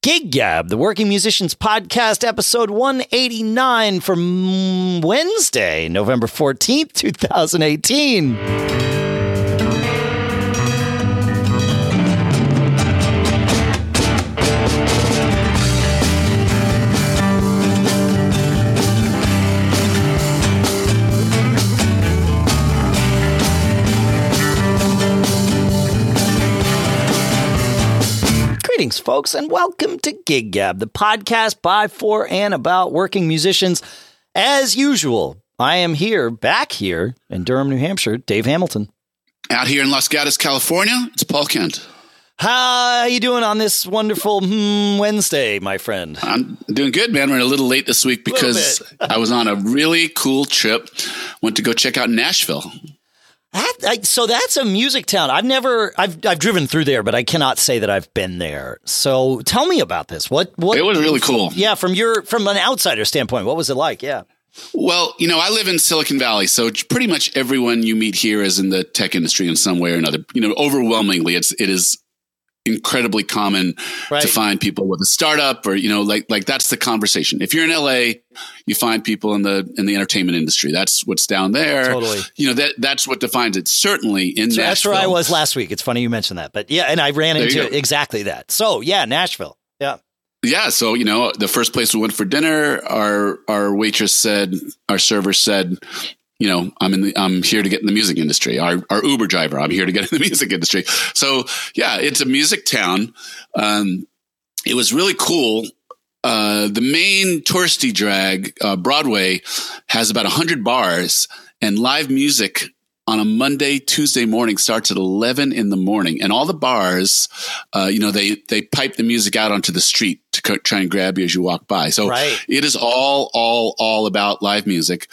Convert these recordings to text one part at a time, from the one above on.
Gig Gab, the Working Musicians Podcast, episode 189 from Wednesday, November 14th, 2018. Folks, and welcome to Gig Gab, the podcast by, for, and about working musicians. As usual, I am here, back here in Durham, New Hampshire. Dave Hamilton. Out here in Los Gatos, California, it's Paul Kent. How are you doing on this wonderful hmm, Wednesday, my friend? I'm doing good, man. We're a little late this week because I was on a really cool trip. Went to go check out Nashville. That, I, so that's a music town. I've never, I've, I've driven through there, but I cannot say that I've been there. So tell me about this. What, what? It was really cool. Yeah, from your, from an outsider standpoint, what was it like? Yeah. Well, you know, I live in Silicon Valley, so pretty much everyone you meet here is in the tech industry in some way or another. You know, overwhelmingly, it's it is incredibly common right. to find people with a startup or you know like like that's the conversation. If you're in LA you find people in the in the entertainment industry. That's what's down there. Totally. You know that that's what defines it. Certainly in so Nashville that's where I was last week. It's funny you mentioned that. But yeah and I ran there into exactly that. So yeah Nashville. Yeah. Yeah so you know the first place we went for dinner our our waitress said our server said you know, I'm in the, I'm here to get in the music industry. Our, our Uber driver, I'm here to get in the music industry. So yeah, it's a music town. Um, it was really cool. Uh, the main touristy drag, uh, Broadway has about a hundred bars and live music on a Monday, Tuesday morning starts at 11 in the morning. And all the bars, uh, you know, they, they pipe the music out onto the street to co- try and grab you as you walk by. So right. it is all, all, all about live music.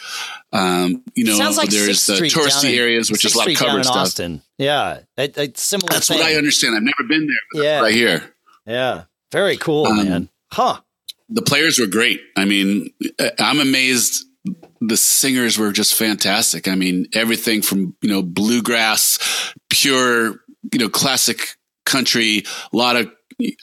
Um, you know, like there's the touristy in, areas, which is a lot of cover stuff. Austin. Yeah. It, it's similar. That's thing. what I understand. I've never been there. yeah. Right here. Yeah. Very cool, um, man. Huh. The players were great. I mean, I'm amazed the singers were just fantastic. I mean, everything from, you know, bluegrass, pure, you know, classic country, a lot of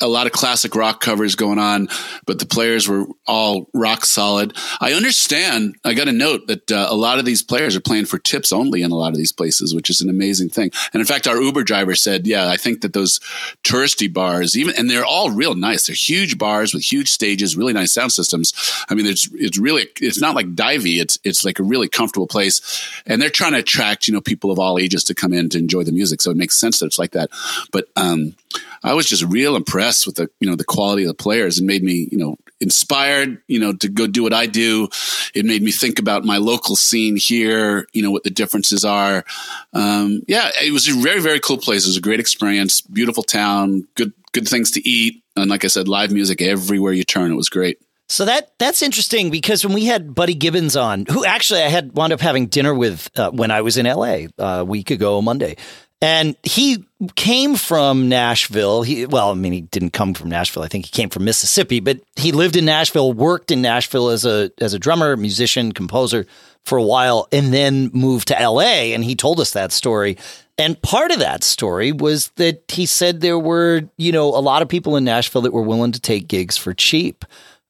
a lot of classic rock covers going on, but the players were all rock solid. I understand. I got a note that uh, a lot of these players are playing for tips only in a lot of these places, which is an amazing thing. And in fact, our Uber driver said, "Yeah, I think that those touristy bars, even and they're all real nice. They're huge bars with huge stages, really nice sound systems. I mean, it's it's really it's not like divey. It's it's like a really comfortable place, and they're trying to attract you know people of all ages to come in to enjoy the music. So it makes sense that it's like that. But um, I was just real impressed with the you know the quality of the players and made me you know inspired you know to go do what I do. It made me think about my local scene here. You know what the differences are. Um, yeah, it was a very very cool place. It was a great experience. Beautiful town. Good good things to eat. And like I said, live music everywhere you turn. It was great. So that that's interesting because when we had Buddy Gibbons on, who actually I had wound up having dinner with uh, when I was in LA uh, a week ago Monday, and he came from Nashville. He, well, I mean, he didn't come from Nashville. I think he came from Mississippi, but he lived in Nashville, worked in Nashville as a as a drummer, musician, composer for a while, and then moved to L.A. And he told us that story. And part of that story was that he said there were, you know, a lot of people in Nashville that were willing to take gigs for cheap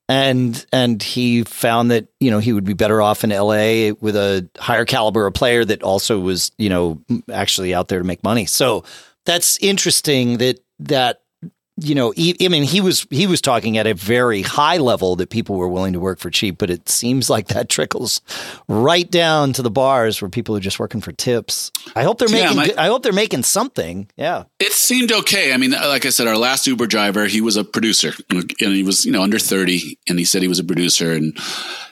and and he found that you know he would be better off in LA with a higher caliber of player that also was you know actually out there to make money. So that's interesting that that you know, he, I mean, he was he was talking at a very high level that people were willing to work for cheap, but it seems like that trickles right down to the bars where people are just working for tips. I hope they're making. Yeah, my, I hope they're making something. Yeah, it seemed okay. I mean, uh, like I said, our last Uber driver, he was a producer, and he was you know under thirty, and he said he was a producer, and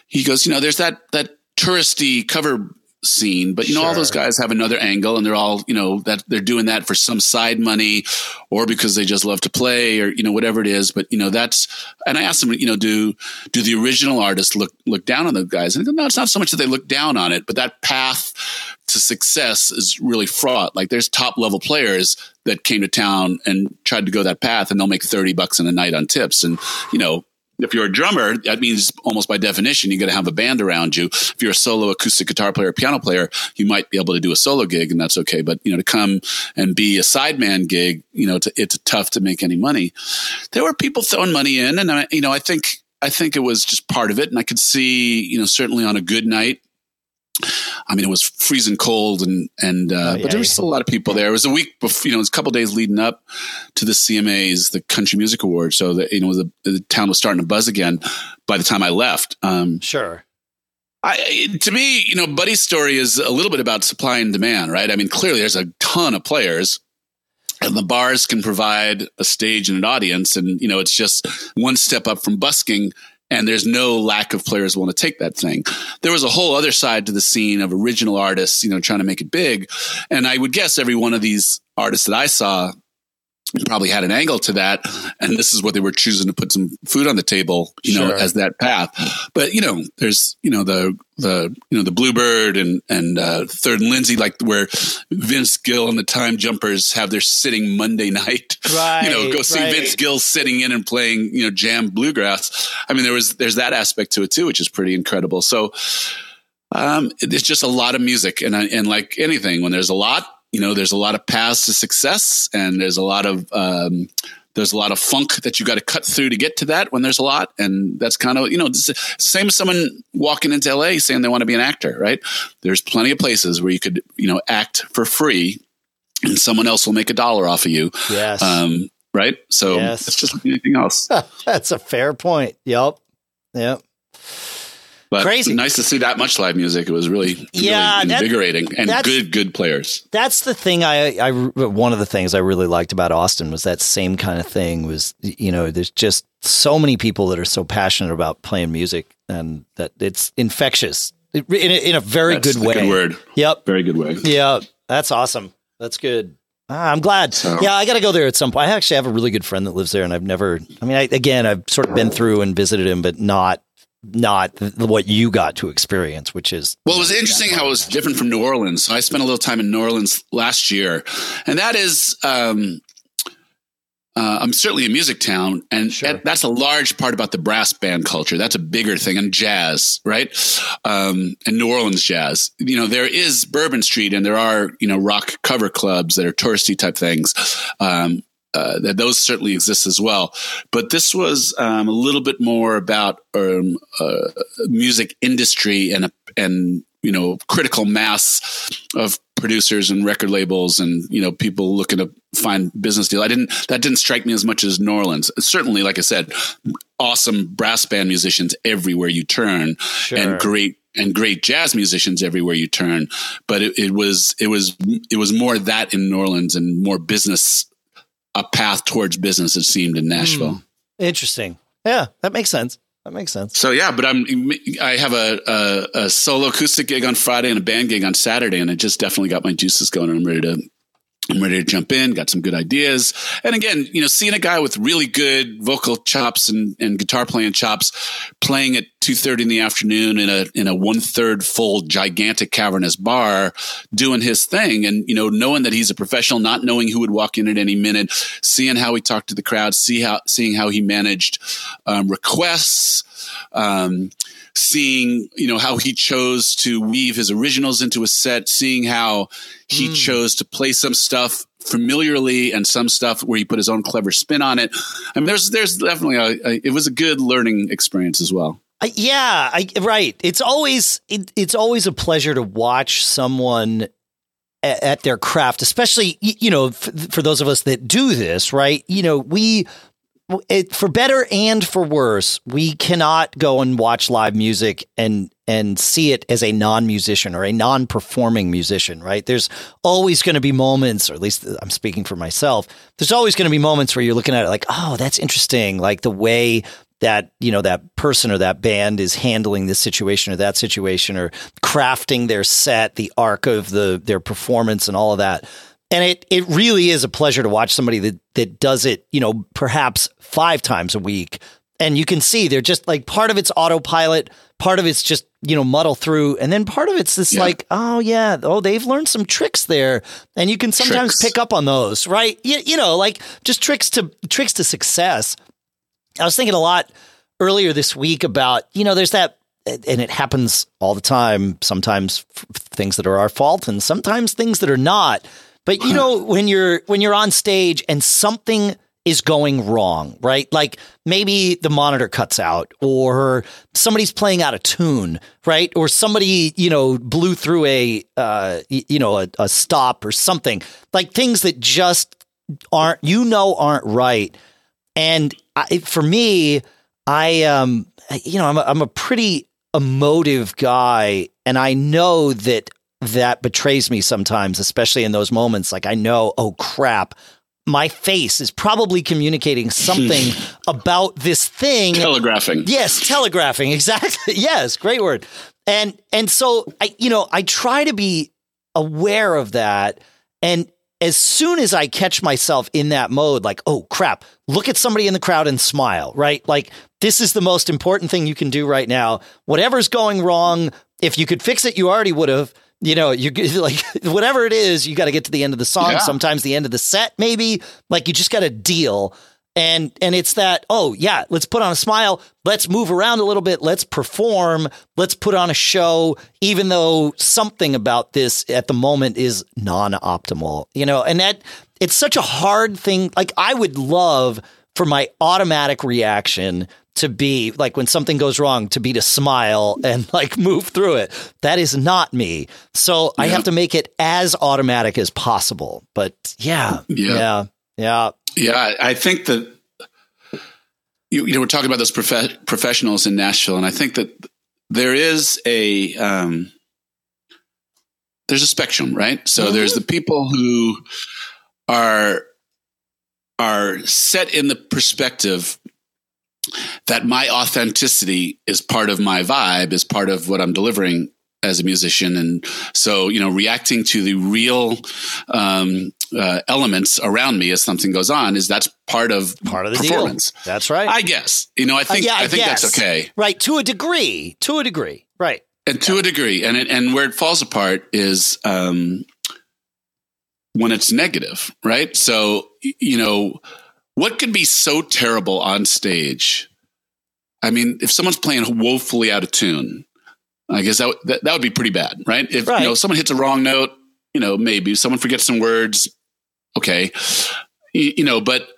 he goes, you know, there's that that touristy cover scene but you know sure. all those guys have another angle and they're all you know that they're doing that for some side money or because they just love to play or you know whatever it is but you know that's and i asked them you know do do the original artists look look down on the guys and no it's not so much that they look down on it but that path to success is really fraught like there's top level players that came to town and tried to go that path and they'll make 30 bucks in a night on tips and you know if you're a drummer, that means almost by definition, you got to have a band around you. If you're a solo acoustic guitar player, piano player, you might be able to do a solo gig and that's okay. But, you know, to come and be a sideman gig, you know, to, it's tough to make any money. There were people throwing money in and, I, you know, I think, I think it was just part of it. And I could see, you know, certainly on a good night, I mean, it was freezing cold, and and uh, oh, yeah, but there was still a lot of people there. It was a week, before, you know, it was a couple days leading up to the CMAs, the Country Music Awards. So that you know, the, the, town was starting to buzz again. By the time I left, um, sure. I, to me, you know, Buddy's story is a little bit about supply and demand, right? I mean, clearly there's a ton of players, and the bars can provide a stage and an audience, and you know, it's just one step up from busking and there's no lack of players want to take that thing. There was a whole other side to the scene of original artists, you know, trying to make it big. And I would guess every one of these artists that I saw probably had an angle to that and this is what they were choosing to put some food on the table you know as that path. But you know there's you know the the you know the bluebird and and uh, third and Lindsley like where vince gill and the time jumpers have their sitting monday night. Right you know go see right. vince gill sitting in and playing you know jam bluegrass. I mean there was there's that aspect to it too which is pretty incredible. So um, it's just a lot of music and and like anything when there's a lot you know, there's a lot of paths to success and there's a lot of, um, there's a lot of funk that you got to cut through to get to that when there's a lot. And that's kind of, you know, it's the same as someone walking into LA saying they want to be an actor, right? There's plenty of places where you could, you know, act for free and someone else will make a dollar off of you. Yes. Um, right. So yes. it's just like anything else. that's a fair point. Yep. Yep. But Crazy. nice to see that much live music. It was really, yeah, really invigorating that, and good, good players. That's the thing. I, I, one of the things I really liked about Austin was that same kind of thing. Was you know, there's just so many people that are so passionate about playing music, and that it's infectious in a, in a very that's good way. Good word. Yep. Very good way. Yeah, that's awesome. That's good. Ah, I'm glad. So, yeah, I got to go there at some point. I actually have a really good friend that lives there, and I've never. I mean, I, again, I've sort of been through and visited him, but not not what you got to experience, which is well, it was interesting how it was different from New Orleans. So I spent a little time in New Orleans last year, and that is, um, uh, I'm certainly a music town, and sure. that's a large part about the brass band culture. That's a bigger thing, and jazz, right? Um, and New Orleans jazz. You know, there is Bourbon Street, and there are you know rock cover clubs that are touristy type things. Um, uh, that those certainly exist as well. But this was um, a little bit more about um, uh, music industry and and you know critical mass of producers and record labels and you know people looking to find business deal. I didn't that didn't strike me as much as New Orleans. Certainly, like I said, awesome brass band musicians everywhere you turn, sure. and great and great jazz musicians everywhere you turn. But it, it was it was it was more that in New Orleans and more business a path towards business. It seemed in Nashville. Mm, interesting. Yeah, that makes sense. That makes sense. So yeah, but I'm I have a, a, a solo acoustic gig on Friday and a band gig on Saturday, and it just definitely got my juices going. I'm ready to I'm ready to jump in, got some good ideas. And again, you know, seeing a guy with really good vocal chops and, and guitar playing chops playing at 2.30 in the afternoon in a, in a one third full gigantic cavernous bar doing his thing. And, you know, knowing that he's a professional, not knowing who would walk in at any minute, seeing how he talked to the crowd, see how, seeing how he managed um, requests, um, seeing you know how he chose to weave his originals into a set seeing how he mm. chose to play some stuff familiarly and some stuff where he put his own clever spin on it. I mean there's there's definitely a, a it was a good learning experience as well. Uh, yeah I, right. It's always it, it's always a pleasure to watch someone at, at their craft especially you know f- for those of us that do this right? You know we it, for better and for worse, we cannot go and watch live music and and see it as a non-musician or a non-performing musician, right? There's always going to be moments, or at least I'm speaking for myself. There's always going to be moments where you're looking at it like, "Oh, that's interesting." Like the way that you know that person or that band is handling this situation or that situation or crafting their set, the arc of the their performance and all of that and it it really is a pleasure to watch somebody that that does it, you know, perhaps five times a week. And you can see they're just like part of it's autopilot, part of it's just, you know, muddle through, and then part of it's this yeah. like, oh yeah, oh, they've learned some tricks there. And you can sometimes tricks. pick up on those, right? You, you know, like just tricks to tricks to success. I was thinking a lot earlier this week about, you know, there's that, and it happens all the time. Sometimes things that are our fault and sometimes things that are not. But you know, when you're, when you're on stage and something is going wrong, right? Like maybe the monitor cuts out or somebody's playing out of tune, right? Or somebody, you know, blew through a, uh, you know, a, a stop or something like things that just aren't, you know, aren't right. And I, for me, I, um, you know, I'm a, I'm a pretty emotive guy and I know that that betrays me sometimes, especially in those moments. Like I know, oh crap, my face is probably communicating something about this thing. Telegraphing. Yes, telegraphing. Exactly. yes, great word. And and so I you know, I try to be aware of that and as soon as I catch myself in that mode, like, oh crap, look at somebody in the crowd and smile, right? Like, this is the most important thing you can do right now. Whatever's going wrong, if you could fix it, you already would have you know, you like whatever it is, you got to get to the end of the song. Yeah. Sometimes the end of the set, maybe like you just got to deal. And and it's that oh yeah, let's put on a smile. Let's move around a little bit. Let's perform. Let's put on a show, even though something about this at the moment is non optimal. You know, and that it's such a hard thing. Like I would love for my automatic reaction to be like when something goes wrong to be to smile and like move through it. That is not me. So I have to make it as automatic as possible. But yeah, yeah, yeah, yeah. Yeah, I think that you, you know we're talking about those prof- professionals in Nashville, and I think that there is a um, there's a spectrum, right? So mm-hmm. there's the people who are are set in the perspective that my authenticity is part of my vibe, is part of what I'm delivering as a musician. And so, you know, reacting to the real um, uh, elements around me as something goes on is that's part of part of the performance. Deal. That's right. I guess. You know, I think uh, yeah, I, I think guess. that's okay. Right, to a degree. To a degree. Right. And to yeah. a degree. And it, and where it falls apart is um, when it's negative, right? So, you know, what could be so terrible on stage? I mean, if someone's playing woefully out of tune, I guess that, that, that would be pretty bad, right? If right. you know someone hits a wrong note, you know, maybe someone forgets some words, okay, you, you know, but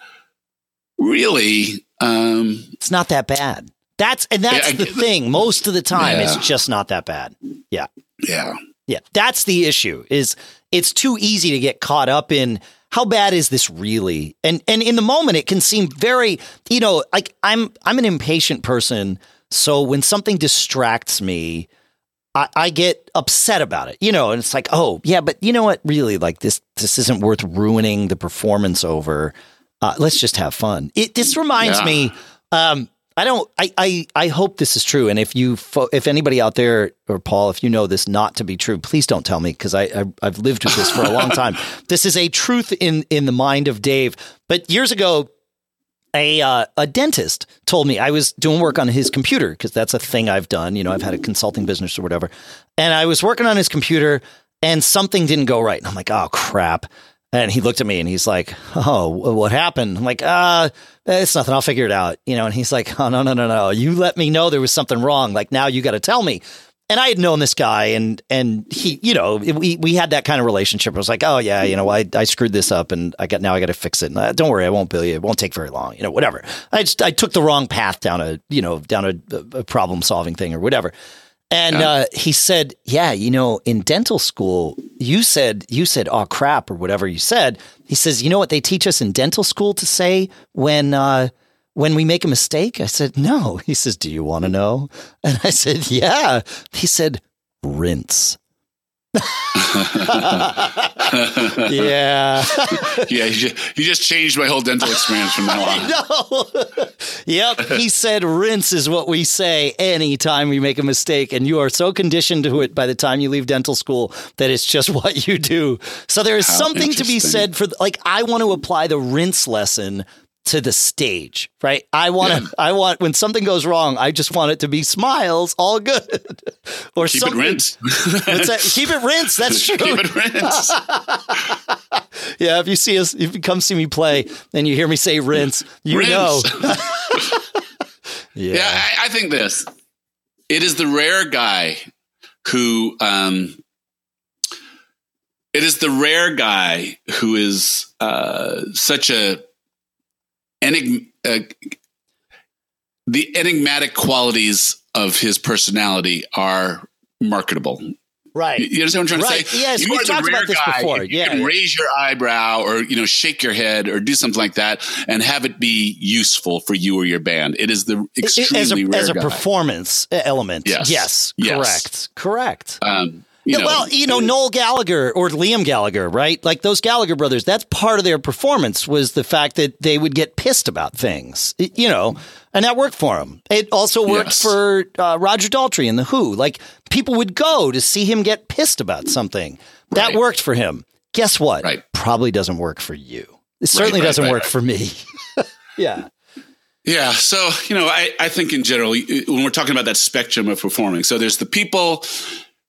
really, um, it's not that bad. That's and that's yeah, the thing. Most of the time, yeah. it's just not that bad. Yeah, yeah, yeah. That's the issue. Is it's too easy to get caught up in how bad is this really? And and in the moment it can seem very, you know, like I'm I'm an impatient person, so when something distracts me, I, I get upset about it, you know, and it's like, oh yeah, but you know what? Really, like this this isn't worth ruining the performance over. Uh, let's just have fun. It this reminds yeah. me. Um, I don't. I, I I hope this is true. And if you, if anybody out there or Paul, if you know this not to be true, please don't tell me because I, I have lived with this for a long time. this is a truth in in the mind of Dave. But years ago, a uh, a dentist told me I was doing work on his computer because that's a thing I've done. You know, I've had a consulting business or whatever, and I was working on his computer, and something didn't go right. And I'm like, oh crap. And he looked at me and he's like, "Oh, what happened?" I'm like, "Uh, it's nothing. I'll figure it out." You know. And he's like, "Oh no, no, no, no! You let me know there was something wrong. Like now you got to tell me." And I had known this guy, and and he, you know, we we had that kind of relationship. I was like, "Oh yeah, you know, I I screwed this up, and I got now I got to fix it. And uh, don't worry, I won't bill you. It won't take very long. You know, whatever. I just I took the wrong path down a you know down a, a problem solving thing or whatever." And yeah. uh, he said, "Yeah, you know, in dental school, you said you said oh crap or whatever you said." He says, "You know what they teach us in dental school to say when uh, when we make a mistake?" I said, "No." He says, "Do you want to know?" And I said, "Yeah." He said, "Rinse." Yeah. yeah, you just, you just, changed my whole dental experience from now on. No. yep. He said rinse is what we say anytime we make a mistake. And you are so conditioned to it by the time you leave dental school that it's just what you do. So there is How something to be said for, like, I want to apply the rinse lesson to the stage, right? I want to, yeah. I want, when something goes wrong, I just want it to be smiles, all good. or keep something. it rinse. keep it rinse. That's true. keep it rinse. yeah. If you see us, if you come see me play and you hear me say rinse, you rinse. know. Yeah, yeah I, I, think this. It is the rare guy who um, it is the rare guy who is uh, such a, enig- uh, the enigmatic qualities of his personality are marketable. Right. You understand what I'm trying right. to say? Yes, we talked about this guy. before. You can yeah. raise your eyebrow or you know shake your head or do something like that and have it be useful for you or your band. It is the extremely as a, rare as a guy. performance element. Yes. Yes. Yes. Correct. Correct. Um, you know, well, you know, Noel Gallagher or Liam Gallagher, right? Like those Gallagher brothers, that's part of their performance was the fact that they would get pissed about things, you know, and that worked for them. It also worked Yes. for uh, Roger Daltrey and The Who. Like people would go to see him get pissed about something. That Right. worked for him. Guess what? Right. Probably doesn't work for you. It certainly right, doesn't work for me. yeah. Yeah. So, you know, I, I think in general, when we're talking about that spectrum of performing, so there's the people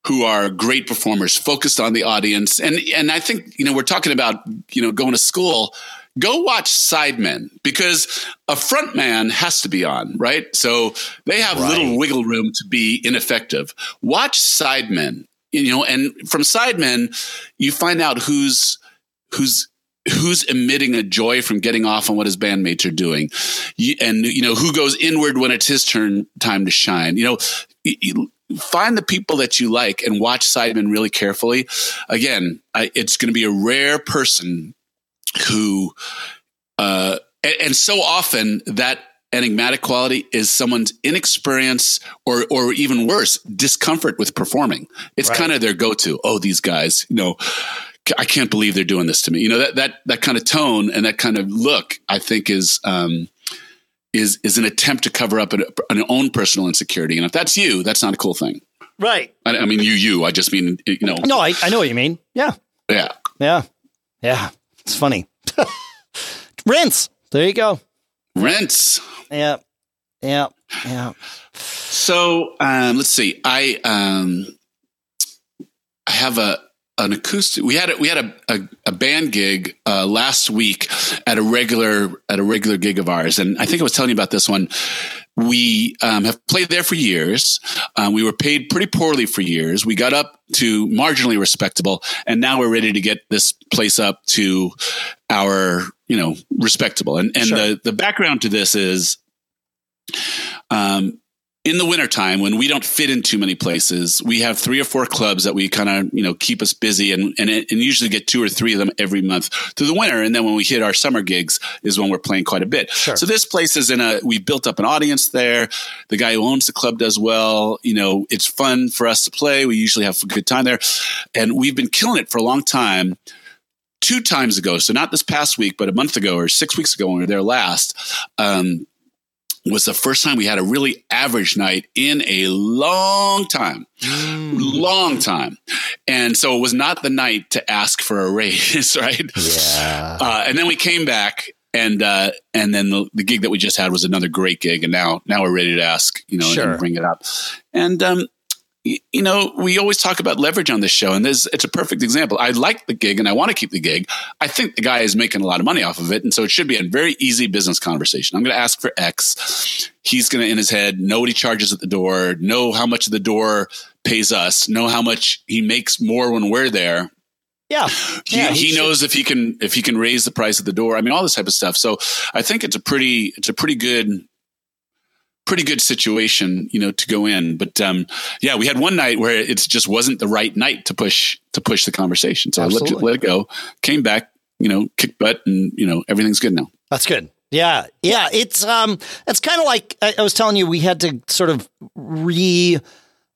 who are great performers, focused on the audience. And, and I think, you know, we're talking about, you know, going to school. Go watch Sidemen because a front man has to be on, right? So they have Right. little wiggle room to be ineffective. Watch Sidemen, you know, and from Sidemen, you find out who's, who's, who's emitting a joy from getting off on what his bandmates are doing You- and you know who goes inward when it's his turn time to shine you know find the people that you like and watch sidemen really carefully again I, it's going to be a rare person who uh and, and so often that enigmatic quality is someone's inexperience or or even worse discomfort with performing it's Right. kind of their go-to oh these guys you know I can't believe they're doing this to me. You know that that that kind of tone and that kind of look, I think, is um, is is an attempt to cover up an, an own personal insecurity. And if that's you, that's not a cool thing. Right. I, I mean, you, you. I just mean, you know, No, I, I know what you mean. Yeah. yeah. Yeah. Yeah. It's funny. Rinse. There you go. Rinse. Yeah. Yeah. Yeah. So um, let's see. I um, I have a an acoustic. We had a, we had a, a, a band gig uh, last week at a regular at a regular gig of ours, and I think I was telling you about this one. We um, have played there for years. Um, we were paid pretty poorly for years. We got up to marginally respectable, and now we're ready to get this place up to our you know respectable. And and Sure. the the background to this is um, in the wintertime when we don't fit in too many places, we have three or four clubs that we kind of, you know, keep us busy and, and, and usually get two or three of them every month through the winter. And then when we hit our summer gigs is when we're playing quite a bit. Sure. So this place is in a, we built up an audience there. The guy who owns the club does well. You know, it's fun for us to play. We usually have a good time there. And we've been killing it for a long time two times ago, so not this past week, but a month ago or six weeks ago when we were there last, um, was the first time we had a really average night in a long time, long time. And so it was not the night to ask for a raise, right? Yeah. Uh, and then we came back and, uh, and then the, the gig that we just had was another great gig. And now, now we're ready to ask, you know, Sure. and bring it up. And, um, you know, we always talk about leverage on this show, and this it's a perfect example. I like the gig and I want to keep the gig. I think the guy is making a lot of money off of it, and so it should be a very easy business conversation. I'm going to ask for X. He's going to, in his head, know what he charges at the door, know how much the door pays us, know how much he makes more when we're there. Yeah. He, Yeah, he should- knows if he can if he can raise the price of the door. I mean, all this type of stuff. So I think it's a pretty it's a pretty good pretty good situation, you know, to go in. But um, yeah, we had one night where it just wasn't the right night to push to push the conversation. So I let, it- let it go. Came back, you know, kicked butt, and you know everything's good now. That's good. Yeah, yeah. It's um, it's kind of like I, I was telling you. We had to sort of re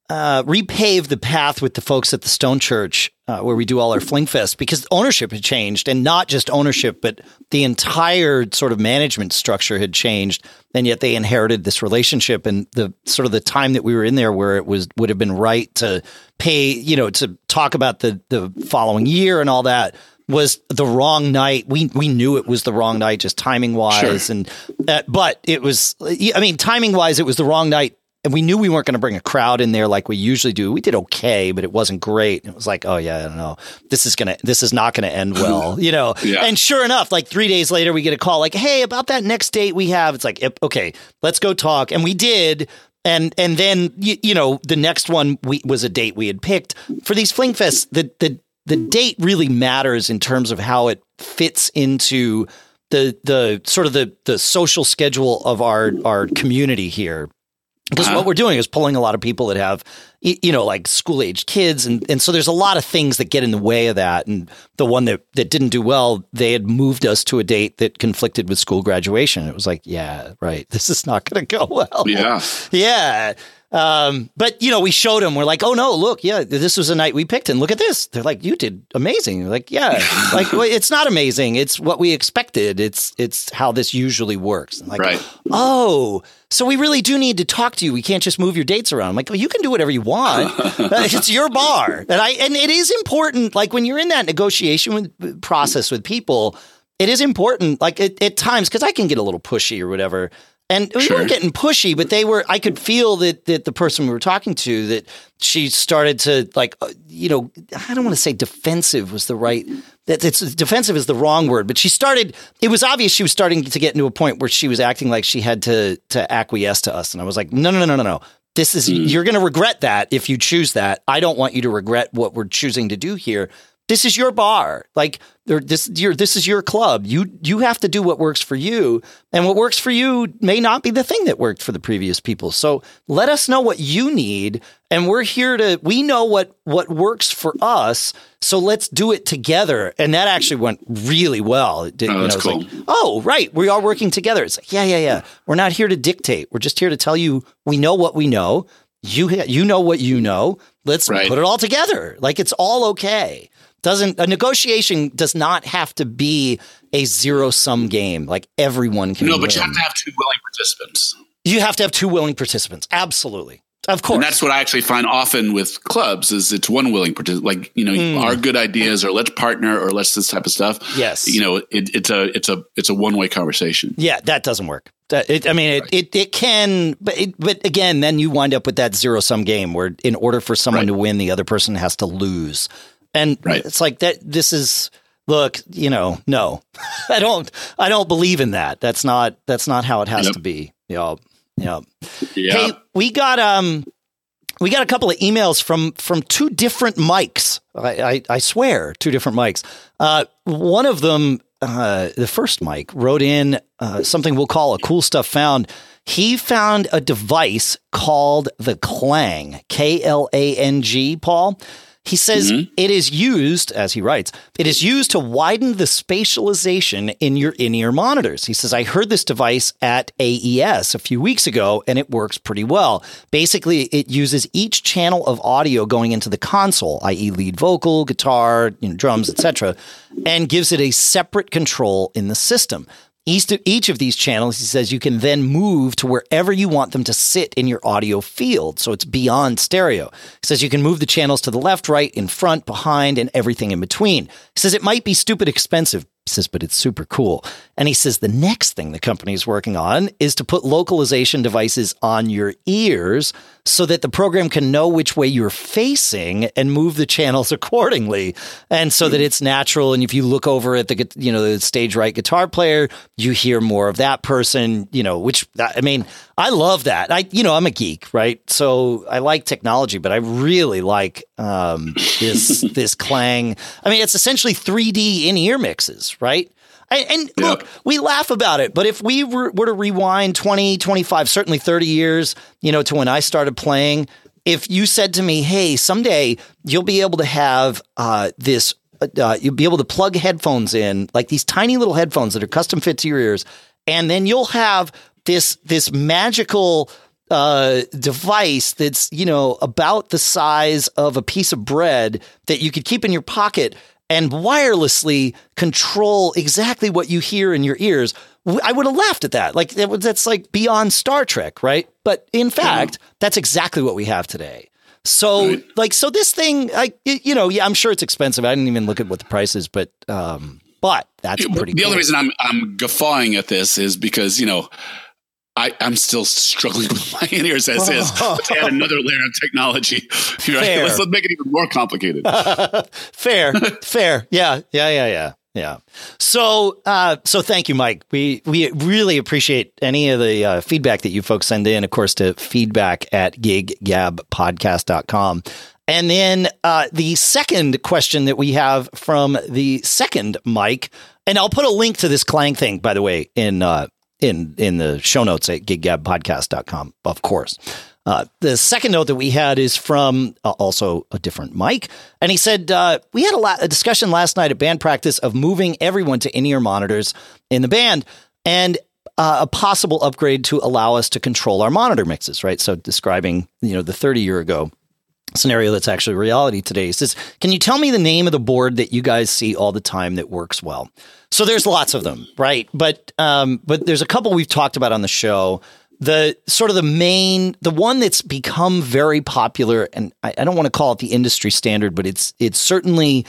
uh, repave the path with the folks at the Stone Church uh, where we do all our Fling Fest because ownership had changed, and not just ownership, but the entire sort of management structure had changed. And yet they inherited this relationship and the sort of the time that we were in there where it was would have been right to pay, you know, to talk about the the following year and all that was the wrong night. We we knew it was the wrong night, just timing wise, Sure. and uh, but it was. I mean, timing wise, it was the wrong night and we knew we weren't going to bring a crowd in there like we usually do. We did okay, but it wasn't great. It was like, oh yeah, I don't know. This is gonna, this is not going to end well, you know. yeah. And sure enough, like three days later, we get a call like, hey, about that next date we have. It's like, okay, let's go talk, and we did. And and then you, you know the next one we, was a date we had picked for these fling fests. The the the date really matters in terms of how it fits into the the sort of the the social schedule of our our community here because uh-huh. what we're doing is pulling a lot of people that have you know like school age kids and and so there's a lot of things that get in the way of that and the one that that didn't do well they had moved us to a date that conflicted with school graduation. It was like yeah right this is not going to go well. Yeah. Yeah um, but you know, we showed them. We're like, oh no, look, yeah, this was a night we picked, and look at this. They're like, you did amazing. We're like, yeah, like well, it's not amazing. It's what we expected. It's it's how this usually works. like, right. oh, so we really do need to talk to you. We can't just move your dates around. I'm like, well, you can do whatever you want. it's your bar, and I and it is important. Like when you're in that negotiation with, process with people, it is important. Like at, at times, because I can get a little pushy or whatever. And we sure. weren't getting pushy, but they were. I could feel that that the person we were talking to that she started to like, uh, you know, I don't want to say defensive was the right. That it's defensive is the wrong word, but she started. It was obvious she was starting to get into a point where she was acting like she had to to acquiesce to us, and I was like, no, no, no, no, no, no. This is mm. you're going to regret that if you choose that. I don't want you to regret what we're choosing to do here this is your bar. Like this, your, this is your club. You you have to do what works for you, and what works for you may not be the thing that worked for the previous people. So let us know what you need, and we're here to. We know what what works for us, so let's do it together. And that actually went really well. It did, oh, that's cool. Like, oh, right, we are working together. It's like, yeah, yeah, yeah. We're not here to dictate. We're just here to tell you we know what we know. You you know what you know. Let's right. put it all together. Like it's all okay doesn't a negotiation does not have to be a zero sum game like everyone can no but win. you have to have two willing participants you have to have two willing participants absolutely of course and that's what i actually find often with clubs is it's one willing participant like you know mm. our good ideas or let's partner or let's this type of stuff yes you know it, it's a it's a it's a one-way conversation yeah that doesn't work it, I mean, it, right. it, it can, but it, but again, then you wind up with that zero sum game where, in order for someone right. to win, the other person has to lose. And right. it's like that this is look, you know, no. I don't I don't believe in that. That's not that's not how it has yep. to be. Yeah. Yeah. Hey, we got um we got a couple of emails from from two different mics. I, I, I swear, two different mics. Uh, one of them, uh, the first mic, wrote in uh, something we'll call a cool stuff found. He found a device called the Klang, K L A N G, Paul. He says mm-hmm. it is used, as he writes, it is used to widen the spatialization in your in ear monitors. He says, I heard this device at AES a few weeks ago and it works pretty well. Basically, it uses each channel of audio going into the console, i.e., lead vocal, guitar, you know, drums, etc., and gives it a separate control in the system. Each, each of these channels, he says, you can then move to wherever you want them to sit in your audio field. So it's beyond stereo. He says you can move the channels to the left, right, in front, behind, and everything in between. He says it might be stupid expensive, He says, but it's super cool. And he says the next thing the company is working on is to put localization devices on your ears so that the program can know which way you're facing and move the channels accordingly. And so that it's natural. And if you look over at the, you know, the stage right guitar player, you hear more of that person, you know, which I mean, I love that. I, you know, I'm a geek, right? So I like technology, but I really like um, this this Klang. I mean, it's essentially 3D in ear mixes, right? And, and yeah. look, we laugh about it, but if we were, were to rewind 20, 25, certainly 30 years, you know, to when I started playing, if you said to me, hey, someday you'll be able to have uh, this, uh, you'll be able to plug headphones in, like these tiny little headphones that are custom fit to your ears, and then you'll have this this magical uh, device that's you know about the size of a piece of bread that you could keep in your pocket and wirelessly control exactly what you hear in your ears. I would have laughed at that. Like that, that's like beyond Star Trek, right? But in fact, yeah. that's exactly what we have today. So right. like so this thing, I you know, yeah, I'm sure it's expensive. I didn't even look at what the price is, but um, but that's pretty. The cool. only reason I'm I'm guffawing at this is because you know I, am still struggling with my ears as is. Let's add another layer of technology. Right? Let's, let's make it even more complicated. fair, fair. Yeah, yeah, yeah, yeah. Yeah. So, uh, so thank you, Mike. We we really appreciate any of the uh, feedback that you folks send in, of course, to feedback at giggabpodcast.com. And then uh, the second question that we have from the second Mike, and I'll put a link to this Klang thing, by the way, in uh, in in the show notes at giggabpodcast.com, of course. Uh, the second note that we had is from uh, also a different Mike, and he said uh, we had a, la- a, discussion last night at band practice of moving everyone to in-ear monitors in the band, and uh, a possible upgrade to allow us to control our monitor mixes. Right, so describing you know the 30 year ago scenario that's actually reality today. He says, "Can you tell me the name of the board that you guys see all the time that works well?" So there's lots of them, right? But um, but there's a couple we've talked about on the show. The sort of the main, the one that's become very popular, and I, I don't want to call it the industry standard, but it's it's certainly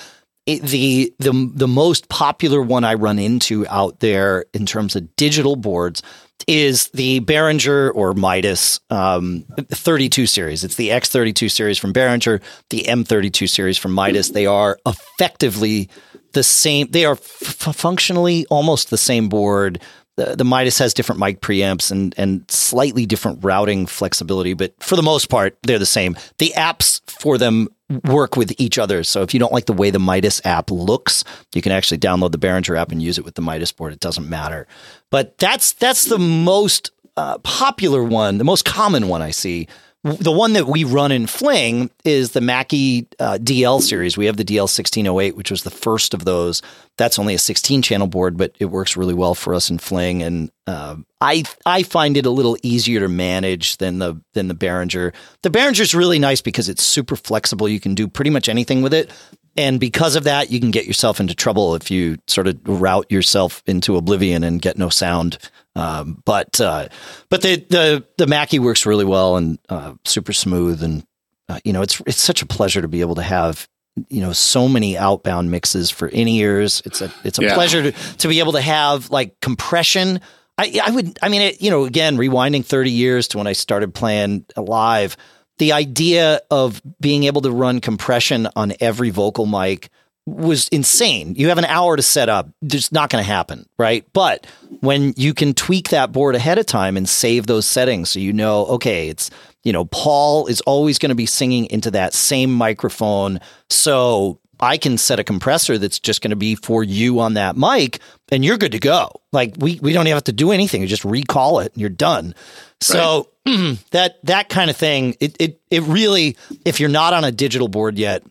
it, the the the most popular one I run into out there in terms of digital boards is the Behringer or Midas um, 32 series. It's the X32 series from Behringer, the M32 series from Midas. They are effectively the same. They are f- functionally almost the same board. The, the Midas has different mic preamps and and slightly different routing flexibility, but for the most part, they're the same. The apps for them work with each other. So if you don't like the way the Midas app looks, you can actually download the Behringer app and use it with the Midas board. It doesn't matter. But that's that's the most uh, popular one, the most common one I see the one that we run in Fling is the Mackie uh, DL series. We have the DL 1608, which was the first of those. That's only a 16 channel board, but it works really well for us in Fling. And uh, I I find it a little easier to manage than the than the Behringer. The Behringer is really nice because it's super flexible. You can do pretty much anything with it. And because of that, you can get yourself into trouble if you sort of route yourself into oblivion and get no sound um, but uh, but the the the Mackie works really well and uh, super smooth, and uh, you know it's it's such a pleasure to be able to have you know so many outbound mixes for in ears. It's a it's a yeah. pleasure to to be able to have like compression. I I would I mean it, you know again rewinding thirty years to when I started playing live. The idea of being able to run compression on every vocal mic was insane. You have an hour to set up. It's not going to happen, right? But when you can tweak that board ahead of time and save those settings so you know, okay, it's, you know, Paul is always going to be singing into that same microphone. So I can set a compressor that's just going to be for you on that mic and you're good to go. Like we, we don't even have to do anything. You just recall it and you're done. So right. that, that kind of thing, it, it, it really, if you're not on a digital board yet,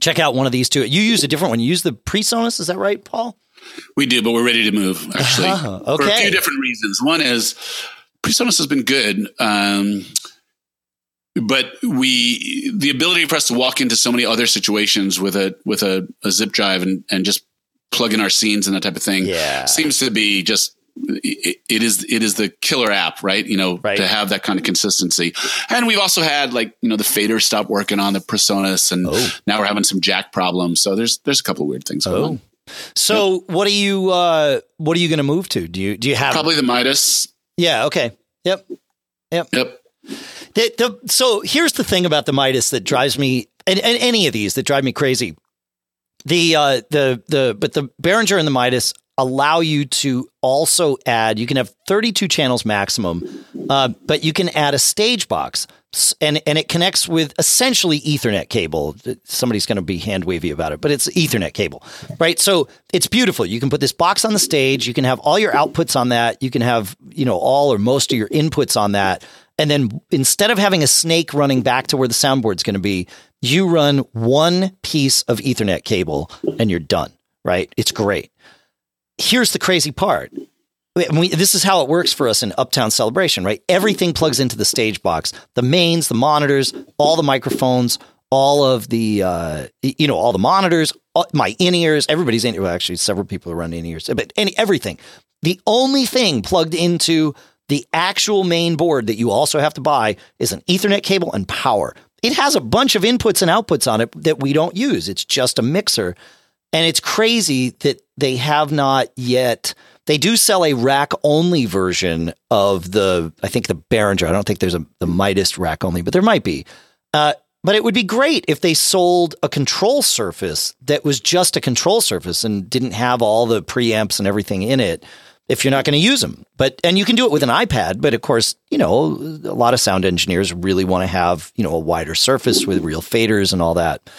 check out one of these two. You use a different one. You use the PreSonus, is that right, Paul? We do, but we're ready to move actually uh, okay. for a few different reasons. One is PreSonus has been good. Um, but we the ability for us to walk into so many other situations with a with a, a zip drive and, and just plug in our scenes and that type of thing yeah. seems to be just it, it is it is the killer app, right? You know, right. to have that kind of consistency. And we've also had like you know the fader stop working on the PreSonus, and oh. now we're having some jack problems. So there's there's a couple of weird things going oh. on. So yep. what are you uh, what are you going to move to? Do you do you have probably the Midas? Yeah. Okay. Yep. Yep. Yep. The, the, so here's the thing about the Midas that drives me, and, and any of these that drive me crazy. The uh, the the but the Behringer and the Midas allow you to also add you can have 32 channels maximum uh, but you can add a stage box. And and it connects with essentially ethernet cable. Somebody's going to be hand wavy about it but it's ethernet cable right? So it's beautiful. You can put this box on the stage. You can have all your outputs on that. You can have you know all or most of your inputs on that. And then instead of having a snake running back to where the soundboard's going to be you run one piece of ethernet cable and you're done right? It's great here's the crazy part. We, this is how it works for us in Uptown Celebration, right? Everything plugs into the stage box, the mains, the monitors, all the microphones, all of the, uh, you know, all the monitors, all, my in ears, everybody's in. Well, actually, several people running in ears, but any everything. The only thing plugged into the actual main board that you also have to buy is an Ethernet cable and power. It has a bunch of inputs and outputs on it that we don't use. It's just a mixer. And it's crazy that they have not yet They do sell a rack only version of the, I think the Behringer. I don't think there's a the Midas rack only, but there might be. Uh, but it would be great if they sold a control surface that was just a control surface and didn't have all the preamps and everything in it if you're not going to use them. But and you can do it with an iPad, but of course, you know, a lot of sound engineers really want to have, you know, a wider surface with real faders and all that.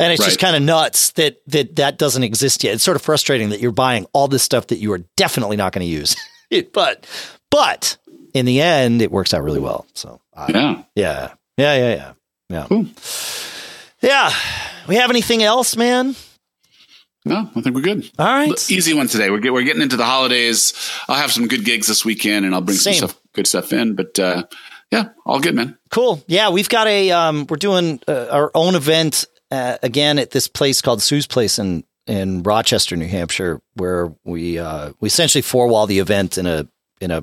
And it's right. just kind of nuts that that that doesn't exist yet. It's sort of frustrating that you're buying all this stuff that you are definitely not going to use. but but in the end, it works out really well. So uh, yeah, yeah, yeah, yeah, yeah, yeah. Cool. Yeah. We have anything else, man? No, I think we're good. All right, easy one today. We're get, we're getting into the holidays. I'll have some good gigs this weekend, and I'll bring Same. some stuff, good stuff in. But uh, yeah, all good, man. Cool. Yeah, we've got a um, we're doing uh, our own event uh, again at this place called Sue's Place in in Rochester, New Hampshire, where we uh, we essentially four wall the event in a in a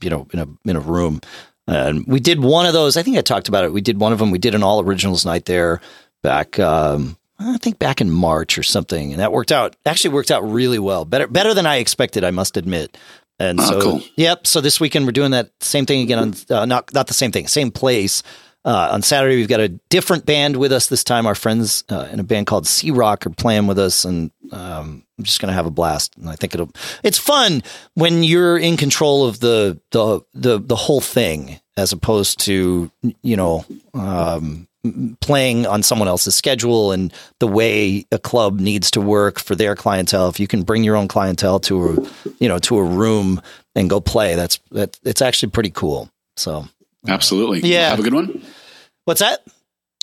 you know in a in a room. And we did one of those. I think I talked about it. We did one of them. We did an all originals night there back. Um, I think back in March or something, and that worked out. Actually, worked out really well. Better better than I expected. I must admit. And oh, so, cool. yep. So this weekend we're doing that same thing again on uh, not not the same thing, same place, uh, on Saturday, we've got a different band with us this time. Our friends uh, in a band called Sea Rock are playing with us, and um, I'm just going to have a blast. And I think it'll it's fun when you're in control of the the the, the whole thing, as opposed to you know um, playing on someone else's schedule and the way a club needs to work for their clientele. If you can bring your own clientele to a you know to a room and go play, that's that it's actually pretty cool. So Absolutely. Yeah. Have a good one. What's that?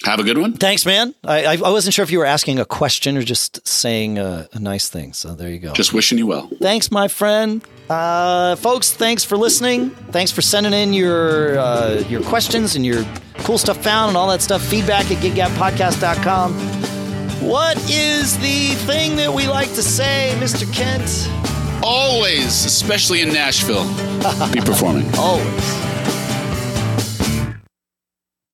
Have a good one. Thanks, man. I, I wasn't sure if you were asking a question or just saying a, a nice thing. So there you go. Just wishing you well. Thanks, my friend. Uh, folks, thanks for listening. Thanks for sending in your uh, your questions and your cool stuff found and all that stuff. Feedback at giggabpodcast.com. What is the thing that we like to say, Mr. Kent? Always, especially in Nashville, be performing. Always.